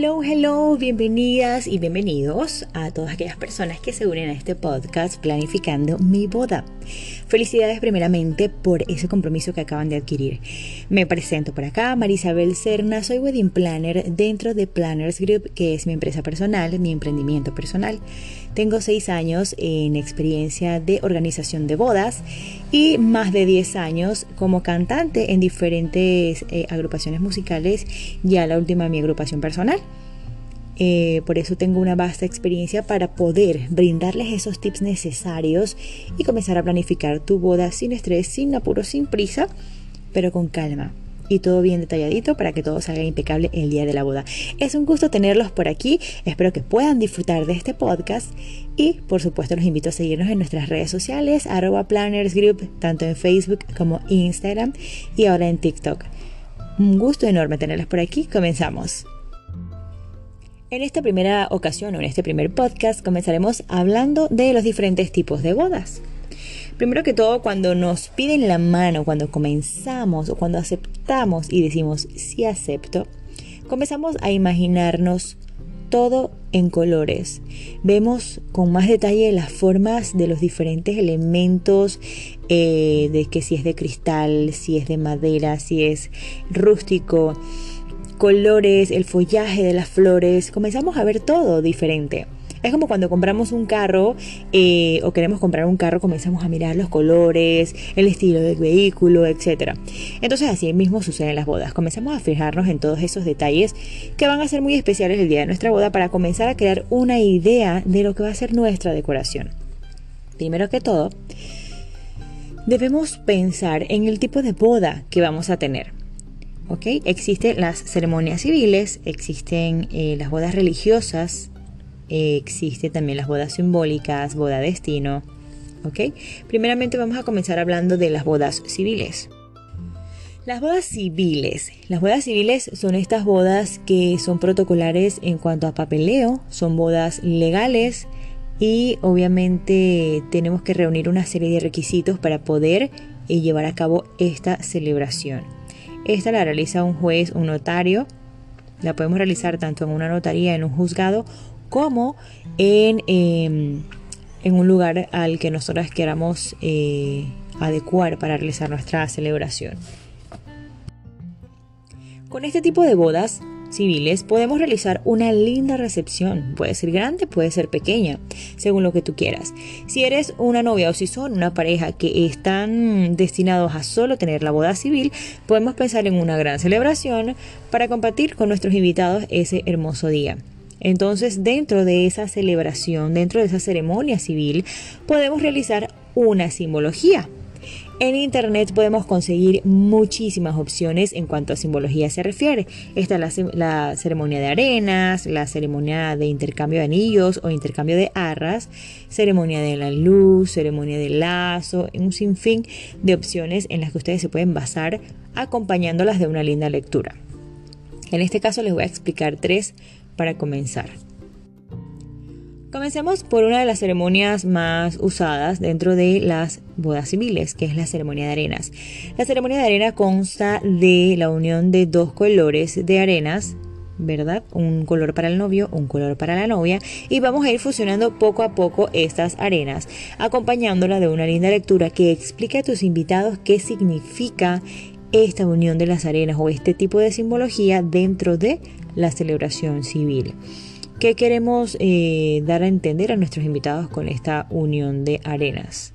Hello, hello, bienvenidas y bienvenidos a todas aquellas personas que se unen a este podcast planificando mi boda. Felicidades primeramente por ese compromiso que acaban de adquirir. Me presento por acá, Marisabel Cerna, soy wedding planner dentro de Planners Group, que es mi empresa personal, mi emprendimiento personal. Tengo seis años en experiencia de organización de bodas y más de 10 años como cantante en diferentes eh, agrupaciones musicales, ya la última mi agrupación personal. Eh, por eso tengo una vasta experiencia para poder brindarles esos tips necesarios y comenzar a planificar tu boda sin estrés, sin apuro, sin prisa, pero con calma y todo bien detalladito para que todo salga impecable el día de la boda. Es un gusto tenerlos por aquí, espero que puedan disfrutar de este podcast y por supuesto los invito a seguirnos en nuestras redes sociales, arroba Planners Group, tanto en Facebook como Instagram y ahora en TikTok. Un gusto enorme tenerlos por aquí, comenzamos. En esta primera ocasión o en este primer podcast comenzaremos hablando de los diferentes tipos de bodas. Primero que todo, cuando nos piden la mano, cuando comenzamos o cuando aceptamos y decimos sí acepto, comenzamos a imaginarnos todo en colores. Vemos con más detalle las formas de los diferentes elementos, eh, de que si es de cristal, si es de madera, si es rústico, colores, el follaje de las flores. Comenzamos a ver todo diferente. Es como cuando compramos un carro eh, o queremos comprar un carro, comenzamos a mirar los colores, el estilo del vehículo, etc. Entonces así mismo sucede en las bodas. Comenzamos a fijarnos en todos esos detalles que van a ser muy especiales el día de nuestra boda para comenzar a crear una idea de lo que va a ser nuestra decoración. Primero que todo, debemos pensar en el tipo de boda que vamos a tener. ¿Ok? Existen las ceremonias civiles, existen eh, las bodas religiosas, existe también las bodas simbólicas, boda destino. ¿Ok? Primeramente vamos a comenzar hablando de las bodas civiles. Las bodas civiles. Las bodas civiles son estas bodas que son protocolares en cuanto a papeleo, son bodas legales y obviamente tenemos que reunir una serie de requisitos para poder eh, llevar a cabo esta celebración. Esta la realiza un juez, un notario. La podemos realizar tanto en una notaría, en un juzgado como en, em, en un lugar al que nosotras queramos eh, adecuar para realizar nuestra celebración. Con este tipo de bodas civiles podemos realizar una linda recepción. Puede ser grande, puede ser pequeña, según lo que tú quieras. Si eres una novia o si son una pareja que están destinados a solo tener la boda civil, podemos pensar en una gran celebración para compartir con nuestros invitados ese hermoso día. Entonces, dentro de esa celebración, dentro de esa ceremonia civil, podemos realizar una simbología. En Internet podemos conseguir muchísimas opciones en cuanto a simbología se refiere. Está la, la, ceremonia de arenas, la ceremonia de intercambio de anillos o intercambio de arras, ceremonia de la luz, ceremonia del lazo, un sinfín de opciones en las que ustedes se pueden basar acompañándolas de una linda lectura. En este caso les voy a explicar tres para comenzar. Comencemos por una de las ceremonias más usadas dentro de las bodas civiles, que es la ceremonia de arenas. La ceremonia de arena consta de la unión de dos colores de arenas, ¿verdad? Un color para el novio, un color para la novia, y vamos a ir fusionando poco a poco estas arenas, acompañándola de una linda lectura que explique a tus invitados qué significa esta unión de las arenas o este tipo de simbología dentro de la celebración civil. ¿Qué queremos eh, dar a entender a nuestros invitados con esta unión de arenas?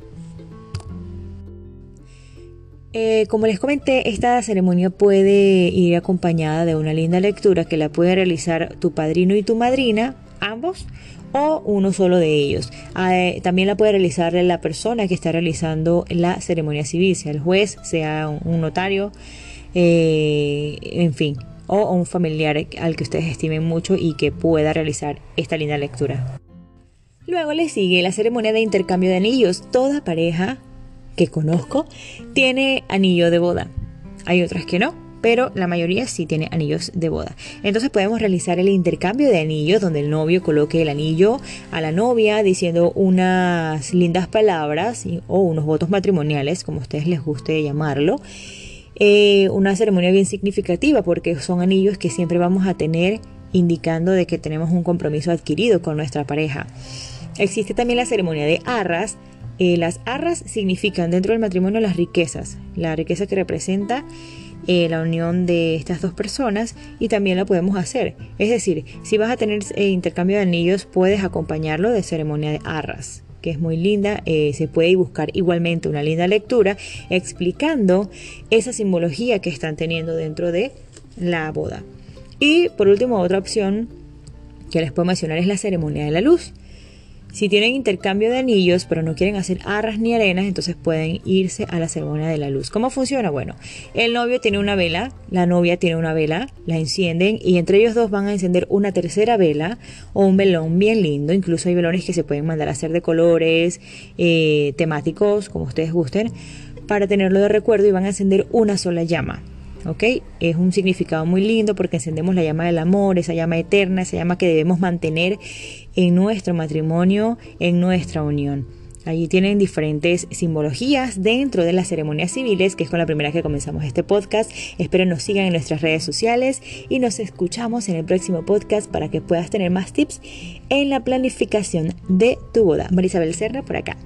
Eh, como les comenté, esta ceremonia puede ir acompañada de una linda lectura que la puede realizar tu padrino y tu madrina, ambos, o uno solo de ellos. Ah, eh, también la puede realizar la persona que está realizando la ceremonia civil, sea el juez, sea un, notario, en fin, o un familiar al que ustedes estimen mucho y que pueda realizar esta linda lectura. Luego le sigue la ceremonia de intercambio de anillos. Toda pareja que conozco tiene anillo de boda. Hay otras que no, pero la mayoría sí tiene anillos de boda. Entonces podemos realizar el intercambio de anillos donde el novio coloque el anillo a la novia diciendo unas lindas palabras o unos votos matrimoniales, como a ustedes les guste llamarlo. Eh, una ceremonia bien significativa porque son anillos que siempre vamos a tener indicando de que tenemos un compromiso adquirido con nuestra pareja. Existe también la ceremonia de arras. Eh, las arras significan dentro del matrimonio las riquezas, la riqueza que representa eh, la unión de estas dos personas y también la podemos hacer. Es decir, si vas a tener eh, intercambio de anillos, puedes acompañarlo de ceremonia de arras que es muy linda, se puede buscar igualmente una linda lectura explicando esa simbología que están teniendo dentro de la boda. Y por último, otra opción que les puedo mencionar es la ceremonia de la luz. Si tienen intercambio de anillos, pero no quieren hacer arras ni arenas, entonces pueden irse a la ceremonia de la luz. ¿Cómo funciona? Bueno, el novio tiene una vela, la novia tiene una vela, la encienden y entre ellos dos van a encender una tercera vela o un velón bien lindo. Incluso hay velones que se pueden mandar a hacer de colores eh, temáticos, como ustedes gusten, para tenerlo de recuerdo y van a encender una sola llama. ¿Ok? Es un significado muy lindo porque encendemos la llama del amor, esa llama eterna, esa llama que debemos mantener en nuestro matrimonio, en nuestra unión. Allí tienen diferentes simbologías dentro de las ceremonias civiles, que es con la primera que comenzamos este podcast. Espero nos sigan en nuestras redes sociales y nos escuchamos en el próximo podcast para que puedas tener más tips en la planificación de tu boda. Marisabel Serra por acá.